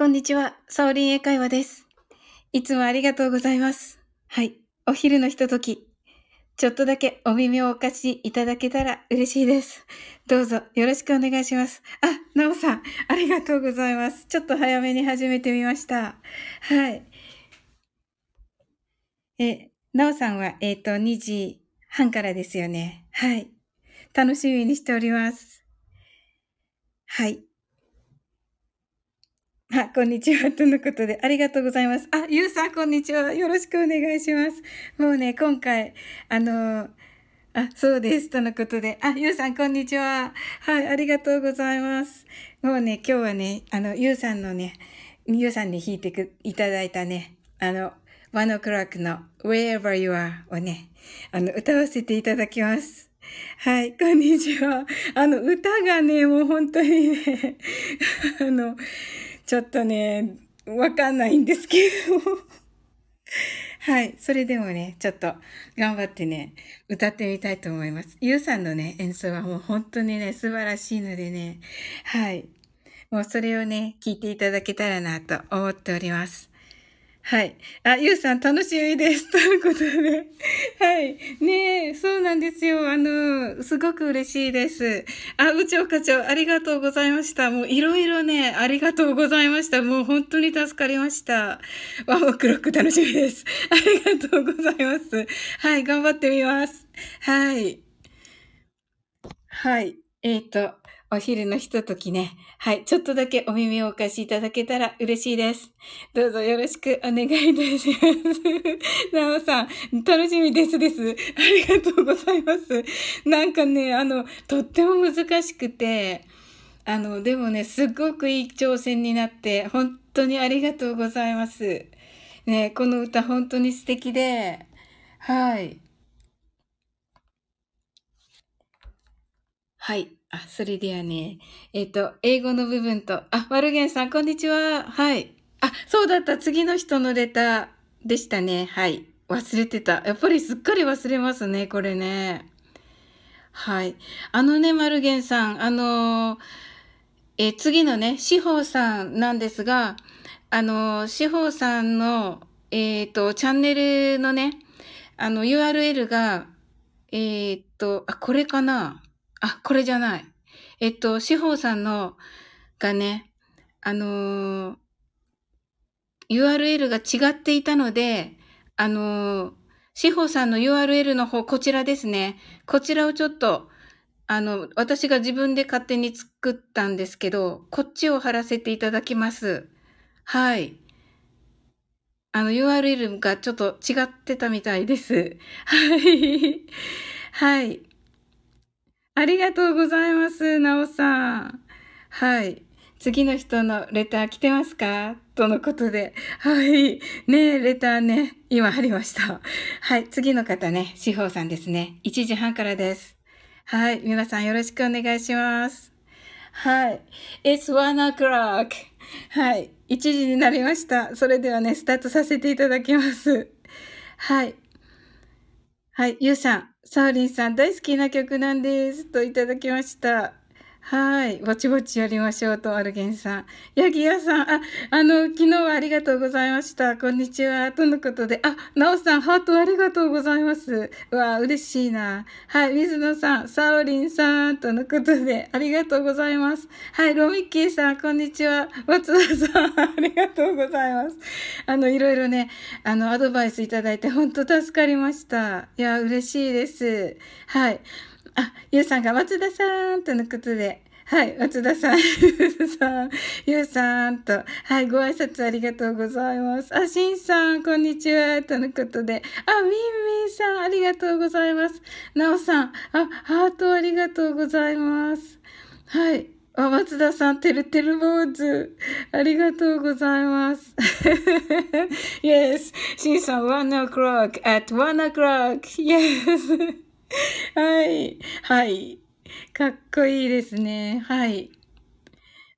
こんにちは、サオリン英会話です。いつもありがとうございます。はい。お昼のひととき、ちょっとだけお耳をお貸しいただけたら嬉しいです。どうぞよろしくお願いします。あ、なおさん、ありがとうございます。ちょっと早めに始めてみました。はい。え、なおさんは、えっ、ー、と、2時半からですよね。はい。楽しみにしております。はい。あ、こんにちは。とのことで、ありがとうございます。あ、ゆうさん、こんにちは。よろしくお願いします。もうね、今回、あのあ、そうです。とのことで。あ、ゆうさん、こんにちは。はい、ありがとうございます。もうね、今日はね、あの、ゆうさんのね、ゆうさんに弾いてくいただいたね、あの、ワノクラックの Wherever You Are をね、あの、歌わせていただきます。はい、こんにちは。あの、歌がね、もう本当にね、あの、ちょっとね、わかんないんですけど。はい。それでもね、ちょっと頑張ってね、歌ってみたいと思います。ゆうさんのね、演奏はもう本当にね、素晴らしいのでね、はい。もうそれをね、聞いていただけたらなと思っております。はい。あ、ゆうさん楽しみです。ということで。はい。ねえ、そうなんですよ。あの、すごく嬉しいです。あ、部長課長、ありがとうございました。もういろいろね、ありがとうございました。もう本当に助かりました。ワンオクロック楽しみです。ありがとうございます。はい、頑張ってみます。はい。はい。えっ、ー、と、お昼のひとときね。はい。ちょっとだけお耳をお貸しいただけたら嬉しいです。どうぞよろしくお願いいたします。なおさん、楽しみですです。ありがとうございます。なんかね、あの、とっても難しくて、あの、でもね、すっごくいい挑戦になって、本当にありがとうございます。ね、この歌本当に素敵で、はい。はい。あ、それではね、えっ、と、英語の部分と、あ、ワルゲンさん、こんにちは。はい。あ、そうだった。次の人のレターでしたね。はい。忘れてた。やっぱりすっかり忘れますね、これね。はい。あのね、マルゲンさん、あのー、え次のね、司法さんなんですが、あのー、司法さんの、えっ、ー、と、チャンネルのね、あの、URL が、えっ、と、あ、これかなあ、これじゃない。えっと、志保さんの、がね、あのー、URL が違っていたので、あのー、志保さんの URL の方、こちらですね。こちらをちょっと、あの、私が自分で勝手に作ったんですけど、こっちを貼らせていただきます。はい。あの URL がちょっと違ってたみたいです。はい。はい。ありがとうございます、なおさん。はい。次の人のレター来てますか？とのことで。はい。ねレターね、今貼りました。はい。次の方ね、志保さんですね。1時半からです。はい。皆さんよろしくお願いします。はい。It's one o'clock. はい。1時になりました。それではね、スタートさせていただきます。はい。はい。ゆうさん、サーリンさん大好きな曲なんです。といただきました。はい。ぼちぼちやりましょうと、アルゲンさん。ヤギヤさん、あ、あの、昨日はありがとうございました。こんにちは。とのことで、あ、ナオさん、ハートありがとうございます。うわ、嬉しいな。はい。水野さん、サオリンさん、とのことで、ありがとうございます。はい。ロミッキーさん、こんにちは。松田さん、ありがとうございます。あの、いろいろね、あの、アドバイスいただいて、本当助かりました。いや、嬉しいです。はい。あ、ゆうさんが松田さんとのことで、はい、松田さん、ゆうさん、ゆうさんと、はい、ご挨拶ありがとうございます。あ、しんさん、こんにちは、とのことで、あ、みんみんさん、ありがとうございます。なおさん、あ、ハートありがとうございます。はい。あ、松田さん、てるてる坊主。ありがとうございます。yes. しんさん、one o'clock at one o'clock. Yes. はい。はい。かっこいいですね。はい。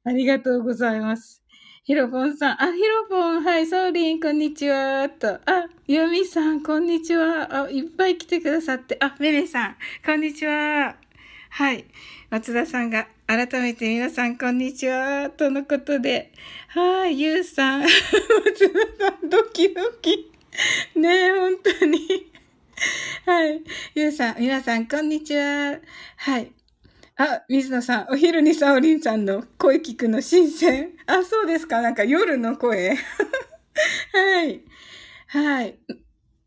ありがとうございます。ヒロポンさん。あ、ヒロポン。はい。ソーリン、こんにちは。と。あ、ユミさん、こんにちは。あ、いっぱい来てくださって。あ、メメさん、こんにちは。はい。松田さんが改めて皆さんこんにちは。とのことで。はい、ゆうさん。松田さん、ドキドキ。ねえ、本当に。はい。ゆうさん、皆さんこんにちは。はい。あ、水野さん、お昼にサオリンさんの声聞くの新鮮。あ、そうですか。なんか夜の声。はい。はい。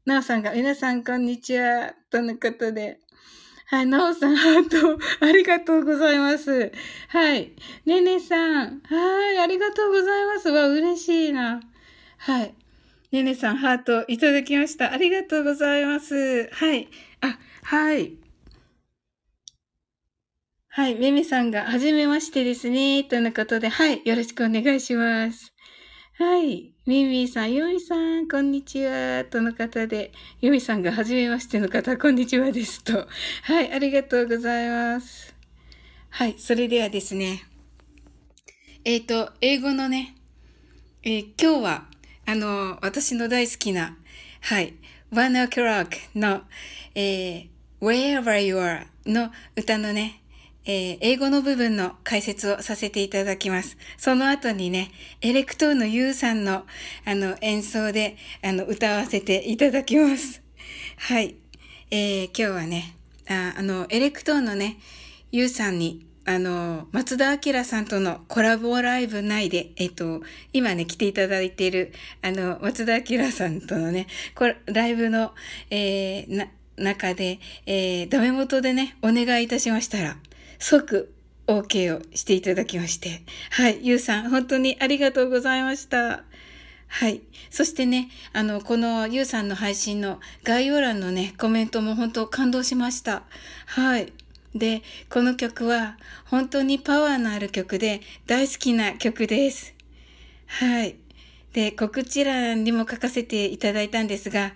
なおさんが、皆さんこんにちは。とのことで。はい、なおさん、ハート、ありがとうございます。はい。ねねさん、はい、ありがとうございます。わ、嬉しいな。はい。ねねさん、ハートいただきました。ありがとうございます。はい。あ、はい。はい。めめさんが、はじめましてですね。とのことで、はい。よろしくお願いします。はい。ミミさん、ユミさん、こんにちは。との方で、ユミさんが初めましての方、こんにちはですと。はい、ありがとうございます。はい、それではですね。えっ、ー、と、英語のね、えー、今日は、あの、私の大好きな、はい、One O'Clock の、えー、Wherever You Are の歌のね、えー、英語の部分の解説をさせていただきます。その後にね、エレクトーンのユウさんの、あの、演奏で、あの、歌わせていただきます。はい。えー、今日はね、ああの、エレクトーンのね、ユウさんに、あの、松田明さんとのコラボライブ内で、えっと、今ね、来ていただいている、あの、松田明さんとのね、こ、ライブの、えー、な、中で、えー、ダメ元でね、お願いいたしましたら、即 OK をしていただきまして。はい。ゆうさん、本当にありがとうございました。はい。そしてね、あの、このゆうさんの配信の概要欄のね、コメントも本当感動しました。はい。で、この曲は本当にパワーのある曲で大好きな曲です。はい。で、告知欄にも書かせていただいたんですが、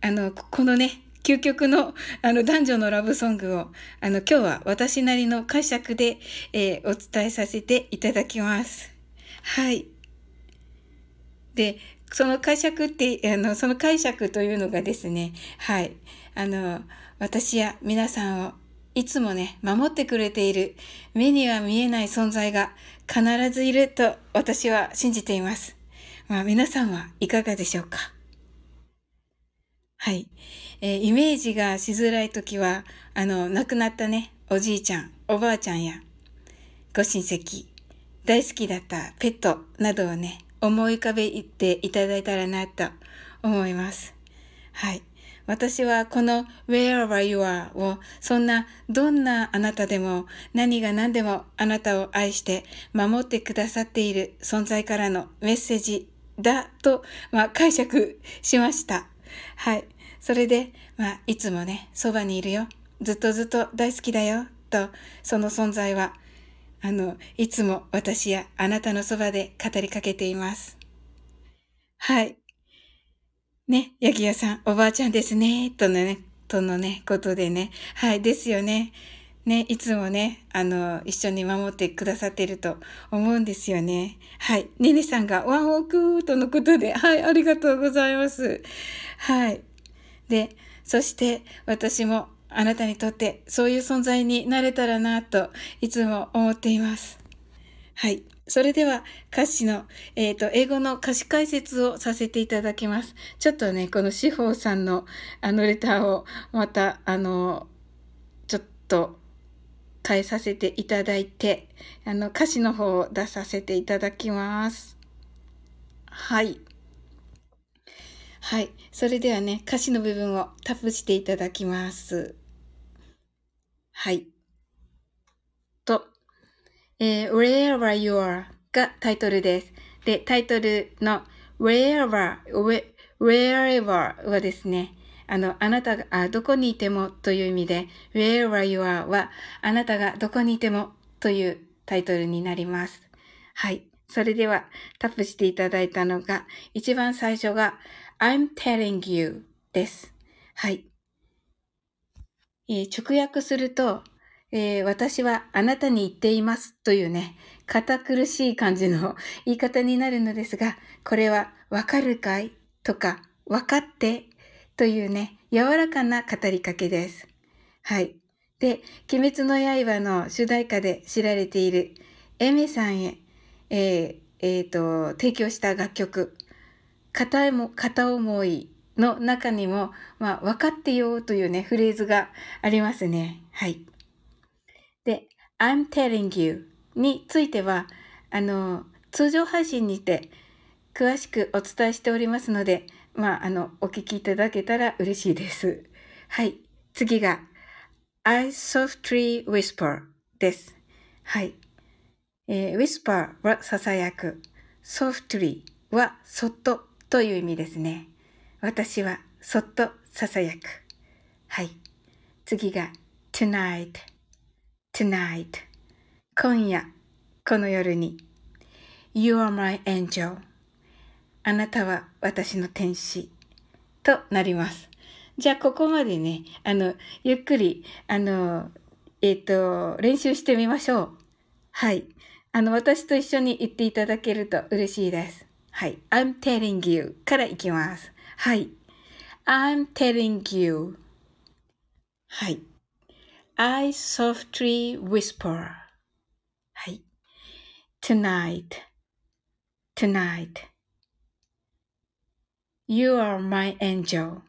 あの、このね、究極のあの男女のラブソングをあの今日は私なりの解釈で、えー、お伝えさせていただきます。はい。で、その解釈って、あの、その解釈というのがですね、はい。あの、私や皆さんをいつもね、守ってくれている目には見えない存在が必ずいると私は信じています。まあ皆さんはいかがでしょうか？はい。えー、イメージがしづらいときは、あの、亡くなったね、おじいちゃん、おばあちゃんや、ご親戚、大好きだったペットなどをね、思い浮かべていただいたらなと思います。はい。私はこの Wherever You? Are をそんなどんなあなたでも何が何でもあなたを愛して守ってくださっている存在からのメッセージだと、まあ、解釈しました。はい。それで、まあ、いつもね、そばにいるよ。ずっとずっと大好きだよ。と、その存在は、あの、いつも私やあなたのそばで語りかけています。はい。ね、ヤギ屋さん、おばあちゃんですね、とのね、とのね、ことでね。はい、ですよね。ね、いつもね、あの、一緒に守ってくださってると思うんですよね。はい。ねねさんがワンオークとのことで、はい、ありがとうございます。はい。で、そして私もあなたにとってそういう存在になれたらなといつも思っています。はい。それでは歌詞の、えっ、ー、と、英語の歌詞解説をさせていただきます。ちょっとね、この志保さんのあのレターをまた、あの、ちょっと変えさせていただいて、あの、歌詞の方を出させていただきます。はい。はい。それではね、歌詞の部分をタップしていただきます。はい。えー、wherever you are がタイトルです。で、タイトルの wherever, wherever はですね、あの、あなたが、あ、どこにいてもという意味で、wherever you are は、あなたがどこにいてもというタイトルになります。はい。それでは、タップしていただいたのが、一番最初が、I'm telling you です。はい。えー、直訳すると、えー、私はあなたに言っていますというね、堅苦しい感じの言い方になるのですが、これはわかるかいとか、わかってというね、柔らかな語りかけです。はい。で、鬼滅の刃の主題歌で知られているエメさんへ、えー、えー、と、提供した楽曲、片も、片思いの中にも、まあ、分かってよというね、フレーズがありますね。はい。I'm telling you については、あの、通常配信にて詳しくお伝えしておりますので、まあ、あの、お聞きいただけたら嬉しいです。はい。次が、I softly whisper です。はい。えー、whisper は囁く。softly はそっとという意味ですね。私はそっと囁く。はい。次が tonight, tonight 今夜、この夜に You are my angel あなたは私の天使となります。じゃあ、ここまでね、あの、ゆっくり、あの、えっ、ー、と、練習してみましょう。はい。あの、私と一緒に言っていただけると嬉しいです。はい。I'm telling you からいきます。はい。I'm telling you. はい。I softly whisper. はい。tonight, tonight. You are my angel.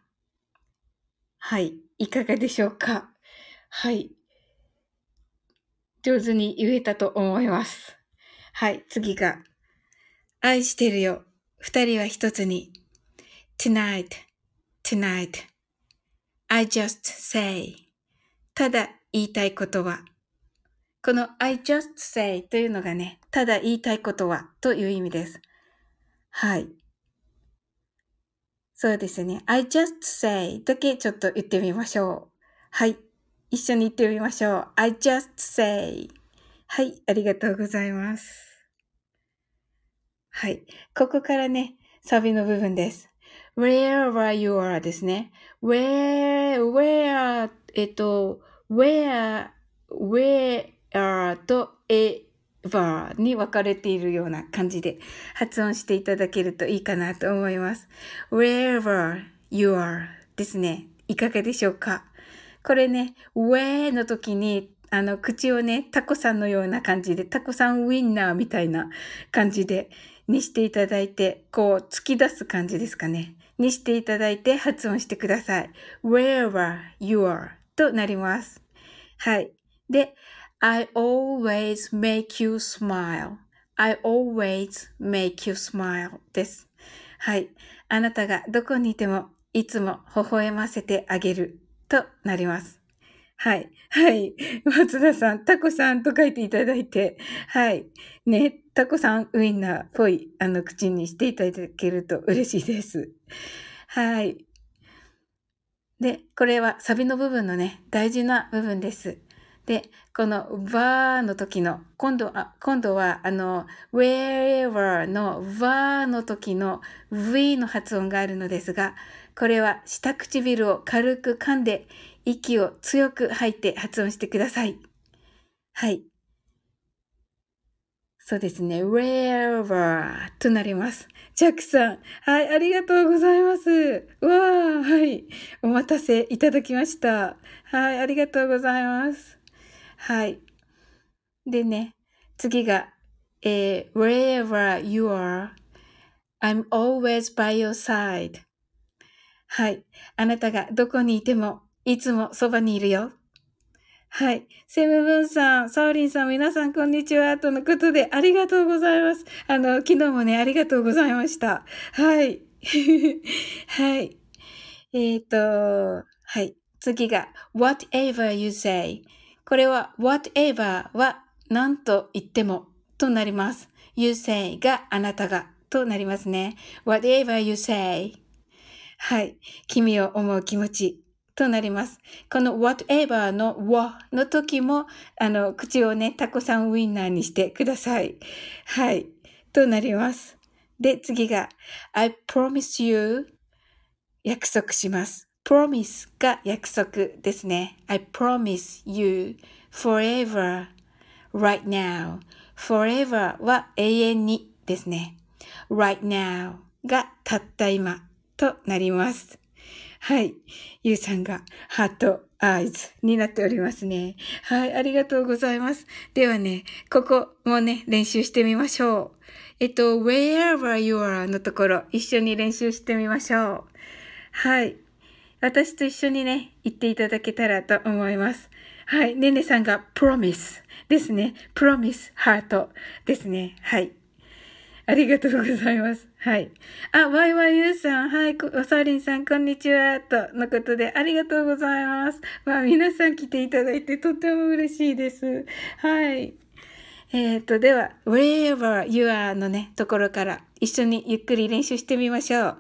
はい。いかがでしょうかはい。上手に言えたと思います。はい。次が。愛してるよ。二人は一つに。tonight, tonight. I just say. ただ言いたいことは。この I just say というのがね、ただ言いたいことはという意味です。はい。そうですね。I just say だけちょっと言ってみましょう。はい。一緒に言ってみましょう。I just say はい。ありがとうございます。はい。ここからね、サビの部分です。wherever you are ですね。where, where, えっと、where, where と ever に分かれているような感じで発音していただけるといいかなと思います。wherever you are ですね。いかがでしょうか？これね、where の時にあの、口をね、タコさんのような感じで、タコさんウィンナーみたいな感じで、にしていただいて、こう、突き出す感じですかね。にしていただいて発音してください。wherever you are となります。はい。で、I always make you smile.I always make you smile です。はい。あなたがどこにいてもいつも微笑ませてあげるとなります。はい。はい。松田さん、タコさんと書いていただいて、はい。ね、タコさん、ウインナーっぽい、あの、口にしていただけると嬉しいです。はい。で、これはサビの部分のね、大事な部分です。で、この va の時の、今度は、今度は、あの、wherever の va の時の v の発音があるのですが、これは下唇を軽く噛んで息を強く吐いて発音してください。はい。そうですね。wherever となります。ジャックさん。はい、ありがとうございます。わー、はい。お待たせいただきました。はい、ありがとうございます。はい。でね、次が、えー、wherever you are, I'm always by your side. はい。あなたがどこにいてもいつもそばにいるよ。はい。セムブンさん、サオリンさん、皆さん、こんにちは。とのことで、ありがとうございます。あの、昨日もね、ありがとうございました。はい。はい。えっ、ー、と、はい。次が、whatever you say。これは、whatever は何と言ってもとなります。you say があなたがとなりますね。whatever you say。はい。君を思う気持ち。となります。この whatever の wa の時も、あの、口をね、タコさんウィンナーにしてください。はい。となります。で、次が、I promise you 約束します。promise が約束ですね。I promise you forever right now. forever は永遠にですね。right now がたった今となります。はい。ゆうさんがハート eyes になっておりますね。はい、ありがとうございます。ではね、ここもね、練習してみましょう。えっと、wherever you are のところ、一緒に練習してみましょう。はい。私と一緒にね、言っていただけたらと思います。はい。ねねさんが promise ですね。promise heart ですね。はい。ありがとうございます。はい。あ、ワイワイユーさん、はい、おさりんさん、こんにちは、とのことで、ありがとうございます。まあ、皆さん来ていただいてとても嬉しいです。はい。えっ、ー、と、では、wherever you are のね、ところから一緒にゆっくり練習してみましょう。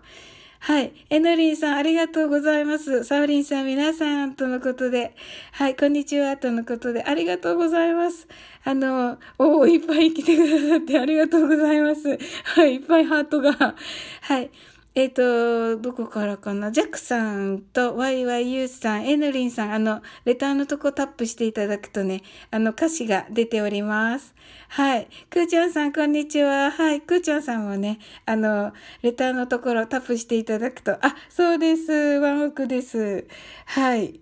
はい。エノリンさん、ありがとうございます。サウリンさん、皆さん、とのことで。はい、こんにちは、とのことで。ありがとうございます。あの、おお、いっぱい来てくださってありがとうございます。はい、いっぱいハートが。はい。えっ、ー、と、どこからかな？ジャックさんとワイワイユーさん、エヌリンさん、あの、レターのとこタップしていただくとね、あの、歌詞が出ております。はい。くーちゃんさん、こんにちは。はい。くーちゃんさんもね、あの、レターのところタップしていただくと、あ、そうです。ワンオクです。はい。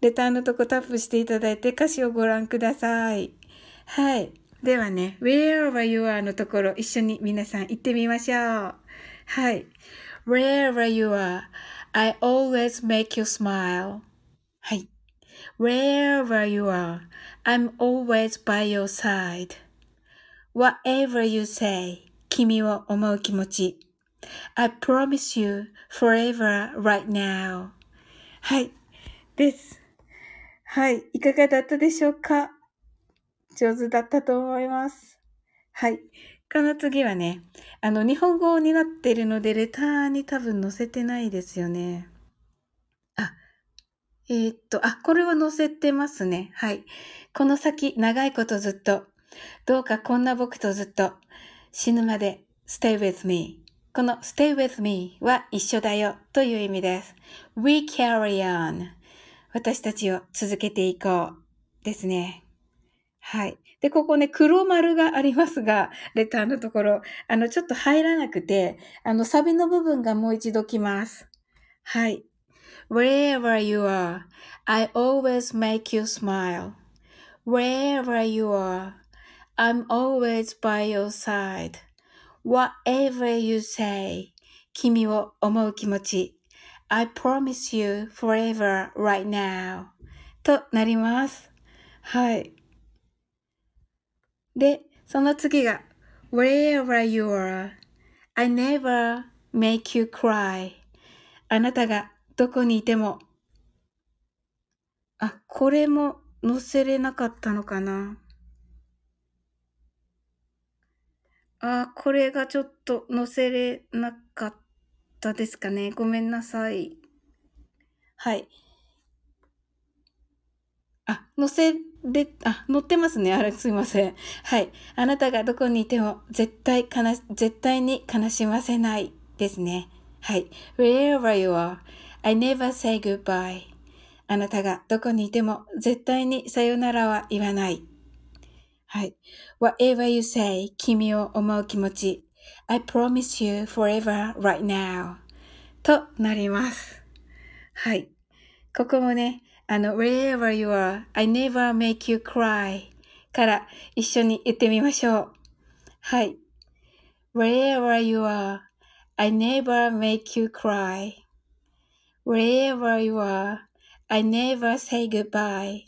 レターのとこタップしていただいて歌詞をご覧ください。はい。ではね、wherever you are のところ一緒に皆さん行ってみましょう。はい。Wherever you are, I always make you smile. はい。Wherever you are, I'm always by your side. Whatever you say, 君を思う気持ち。I promise you forever right now. はい。です。はい。いかがだったでしょうか上手だったと思います。はい。 この次はね、あの、日本語になってるので、レターに多分載せてないですよね。あ、えー、っと、あ、これは載せてますね。はい。この先、長いことずっと、どうかこんな僕とずっと、死ぬまで stay with me。この stay with me は一緒だよという意味です。we carry on。私たちを続けていこう。ですね。はい。で、ここね、黒丸がありますが、レターのところ、あの、ちょっと入らなくて、あの、サビの部分がもう一度来ます。はい。Wherever you are, I always make you smile. Wherever you are, I'm always by your side. Whatever you say, 君を思う気持ち。I promise you forever right now. となります。はい。で、その次が Wherever you are, I never make you cry. あなたがどこにいても。あ、これも載せれなかったのかな。あ、これがちょっと載せれなかったですかね。ごめんなさい。はい。あ、載せで、あ、載ってますね。あれ、すいません。はい。あなたがどこにいても絶対悲し、絶対に悲しませないですね。はい。wherever you are, I never say goodbye. あなたがどこにいても絶対にさよならは言わない。はい。whatever you say, 君を思う気持ち。I promise you forever right now. となります。はい。ここもね、あの、wherever you are, I never make you cry から一緒に言ってみましょう。はい。wherever you are, I never make you cry. Wherever you are, I never say goodbye.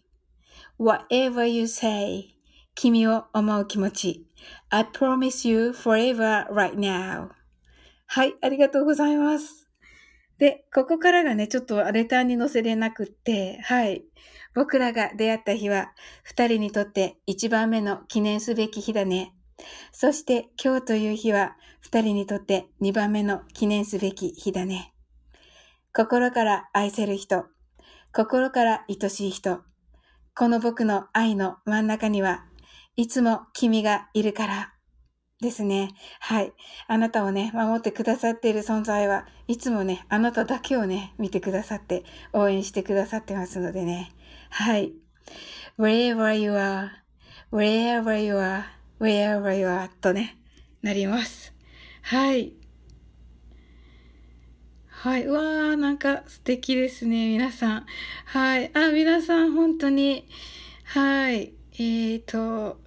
Whatever you say, 君を思う気持ち。I promise you forever right now. はい、ありがとうございます。で、ここからがね、ちょっとレターに載せれなくって、はい。僕らが出会った日は、二人にとって一番目の記念すべき日だね。そして今日という日は、二人にとって二番目の記念すべき日だね。心から愛せる人、心から愛しい人、この僕の愛の真ん中には、いつも君がいるから。ですね。はい。あなたをね、守ってくださっている存在はいつもね、あなただけをね、見てくださって、応援してくださってますのでね。はい。wherever you are, wherever you are, wherever you are とね、なります。はい。はい。うわー、なんか素敵ですね、皆さん。はい。あ、皆さん、本当に。はい。えーと、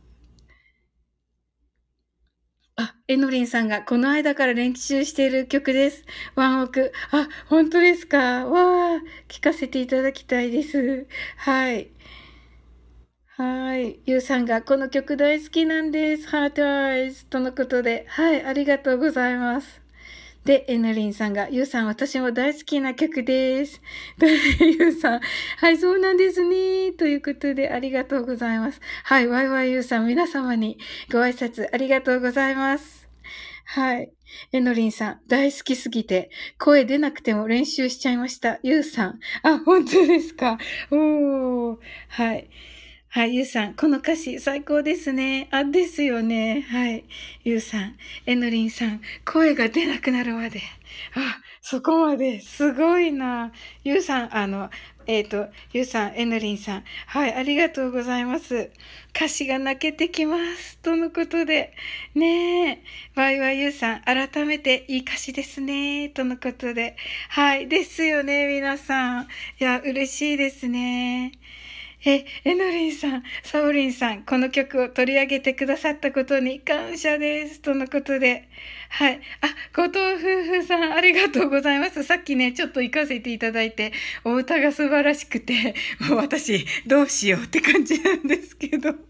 あ、エノリンさんがこの間から練習している曲です。ワンオク。あ、本当ですか？わあ、聞かせていただきたいです。はい。はい。ゆうさんがこの曲大好きなんです。ハートアイズとのことで。はい。ありがとうございます。で、エナリンさんが、ゆうさん、私も大好きな曲です。ゆうさん、はい、そうなんですね。ということで、ありがとうございます。はい、ワイワイゆうさん、皆様にご挨拶ありがとうございます。はい。えのりんさん、大好きすぎて、声出なくても練習しちゃいました。ゆうさん。あ、本当ですか。おー。はい。はい、ゆうさん、この歌詞最高ですね。あ、ですよね。はい。ゆうさん、えのりんさん、声が出なくなるまで。あ、そこまで。すごいな。ゆうさん、あの、えっ、ー、と、ゆうさん、えのりんさん。はい、ありがとうございます。歌詞が泣けてきます。とのことで。ねえ。わいわいゆうさん、改めていい歌詞ですね。とのことで。はい、ですよね、皆さん。いや、嬉しいですね。え、えのりんさん、サオリンさん、この曲を取り上げてくださったことに感謝です。とのことで。はい。あ、後藤夫婦さん、ありがとうございます。さっきね、ちょっと行かせていただいて、お歌が素晴らしくて、もう私、どうしようって感じなんですけど。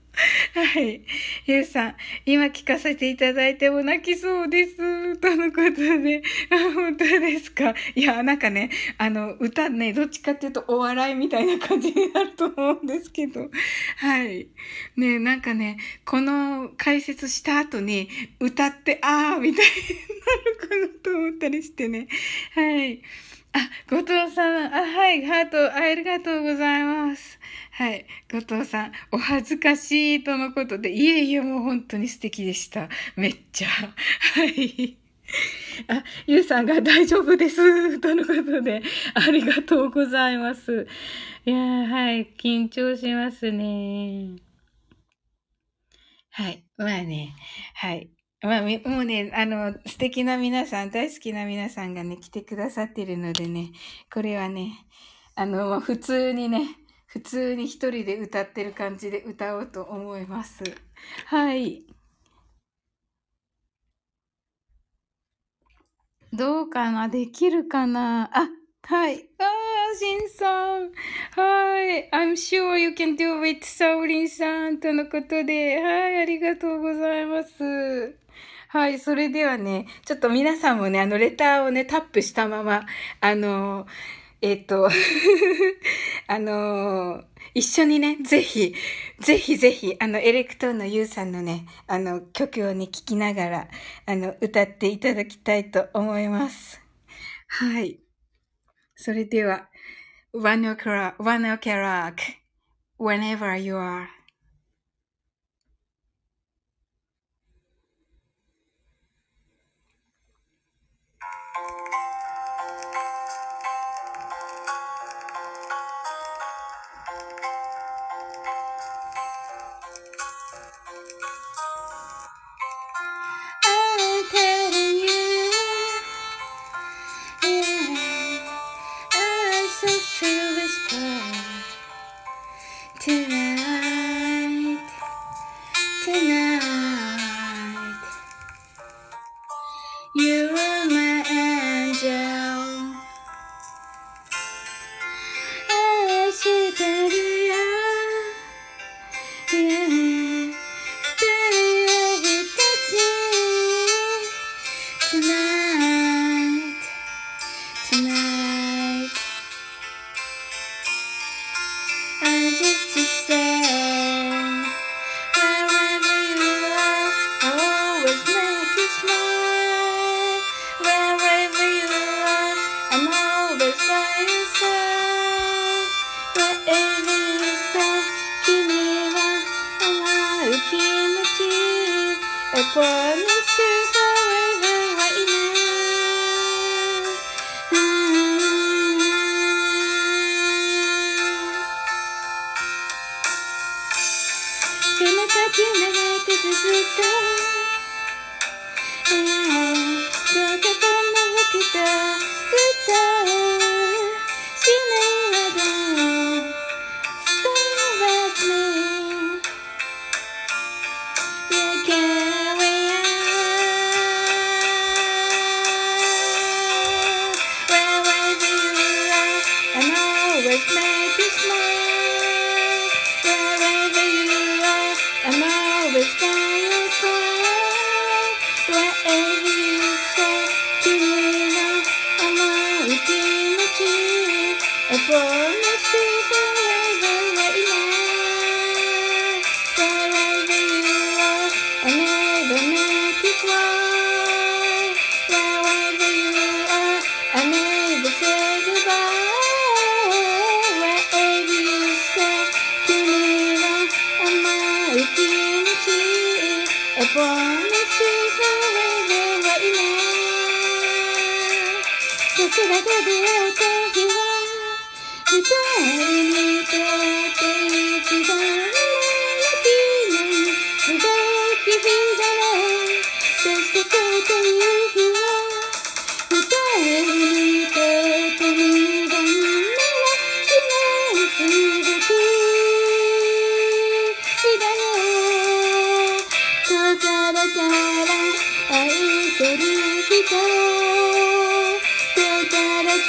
はい。ゆうさん、今聞かせていただいても泣きそうです。とのことで。本当ですか？いや、なんかね、あの、歌ね、どっちかっていうとお笑いみたいな感じになると思うんですけど。はい。ね、なんかね、この解説した後に、歌って、あーみたいになるかなと思ったりしてね。はい。あ、後藤さん、あ、はい、ハート、ありがとうございます。はい。後藤さん、お恥ずかしいとのことで、いえいえ、もう本当に素敵でした。めっちゃ。はい。あ、ゆうさんが大丈夫です。とのことで、ありがとうございます。いやはい。緊張しますね。はい。まあね。はい。まあ、もうね、あの、素敵な皆さん、大好きな皆さんがね、来てくださってるのでね、これはね、あの、普通にね、普通に一人で歌ってる感じで歌おうと思います。はい。どうかな？できるかな？あ、はい。ああ、しんさん。はい。I'm sure you can do it, サオリンさん。とのことで。はい。ありがとうございます。はい。それではね、ちょっと皆さんもね、あの、レターをね、タップしたまま、あの、えっ、と、あの一緒にね、ぜひ、ぜひぜひ、あの、エレクトーンのユウさんのね、あの、曲をね、聴きながら、あの、歌っていただきたいと思います。はい。それでは、Vano Kerak, whenever you are.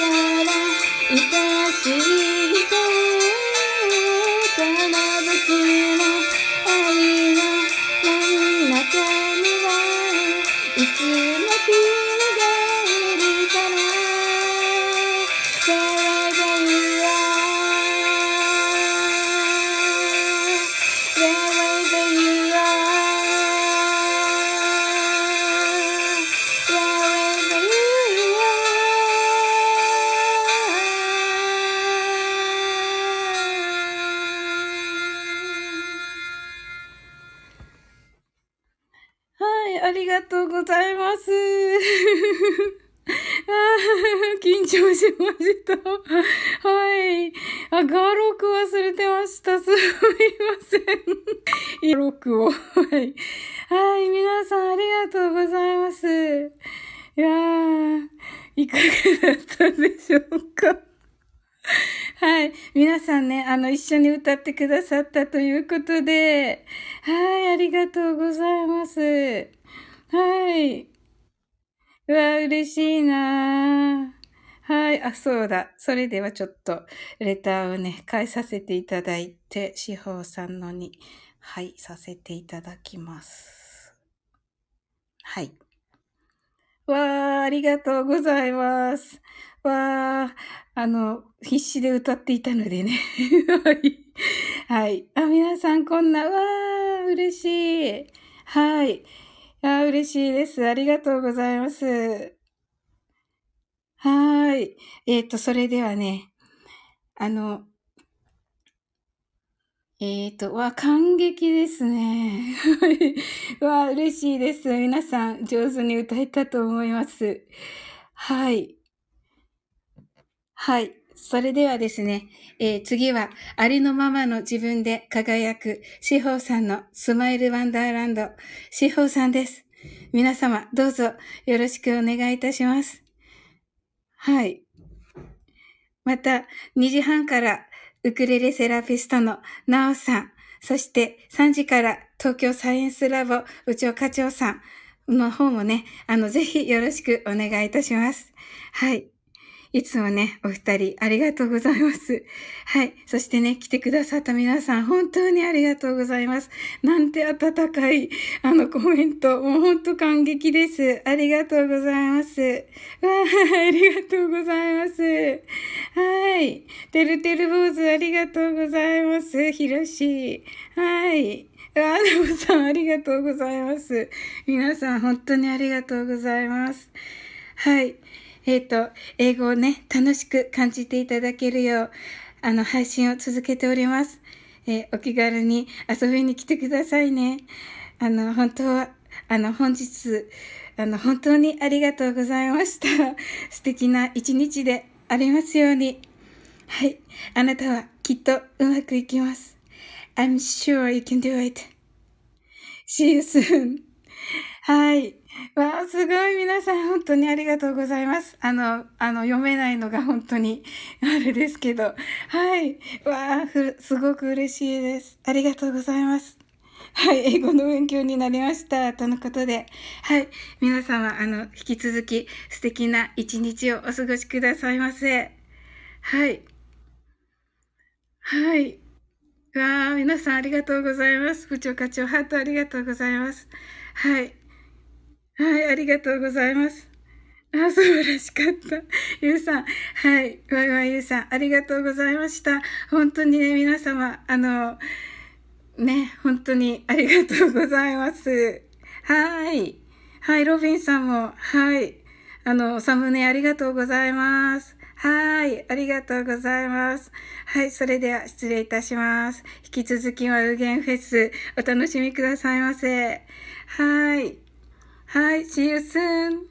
か緊張しました。はい。あ、ガロク忘れてました。すみません。ガロクを。はい。はい、皆さんありがとうございます。いやー、いかがだったでしょうかはい。皆さんね、あの、一緒に歌ってくださったということで、はい、ありがとうございます。はい。うわ、嬉しいなはい。あ、そうだ。それではちょっと、レターをね、返させていただいて、志保さんのに、はい、させていただきます。はい。わー、ありがとうございます。わー、あの、必死で歌っていたのでね。はい。あ、皆さんこんな、わー、嬉しい。はい。あ、嬉しいです。ありがとうございます。はーい。えっ、と、それではね、あの、えっ、と、わ、感激ですね。わ、嬉しいです。皆さん、上手に歌えたと思います。はい。はい。それではですね、えー次は、ありのままの自分で輝く、志保さんのスマイルワンダーランド、志保さんです。皆様、どうぞよろしくお願いいたします。はい。また、2時半から、ウクレレセラピストのナオさん、そして3時から東京サイエンスラボ部長課長さんの方もね、あの、ぜひよろしくお願いいたします。はい。いつもね、お二人ありがとうございます。はい。そしてね、来てくださった皆さん、本当にありがとうございます。なんて温かい、あの、コメント、もう本当感激です。ありがとうございます。わあ、ありがとうございます。はい。てるてる坊主、ありがとうございます。ひろし。はい。あ、でもさん、ありがとうございます。皆さん、本当にありがとうございます。はい。えっ、と、英語をね、楽しく感じていただけるよう、あの、配信を続けております。えーお気軽に遊びに来てくださいね。あの、本当は、あの、本日、あの、本当にありがとうございました。素敵な一日でありますように。はい。あなたはきっとうまくいきます。I'm sure you can do it. See you soon. はい。わあ、すごい皆さん本当にありがとうございます。あの、あの、読めないのが本当にあれですけど。はい。わあ、すごく嬉しいです。ありがとうございます。はい。英語の勉強になりました。とのことで。はい。皆様、あの、引き続き素敵な一日をお過ごしくださいませ。はい。はい。わあ、皆さんありがとうございます。部長課長、ハートありがとうございます。はい。はい、ありがとうございます。あ、素晴らしかった。ゆうさん。はい。わいわいゆうさん。ありがとうございました。本当にね、皆様、あの、ね、本当にありがとうございます。はい。はい、ロビンさんも、はい。あの、サムネありがとうございます。はい。ありがとうございます。はい。それでは失礼いたします。引き続きは有限フェス、お楽しみくださいませ。はい。はい。See you soon.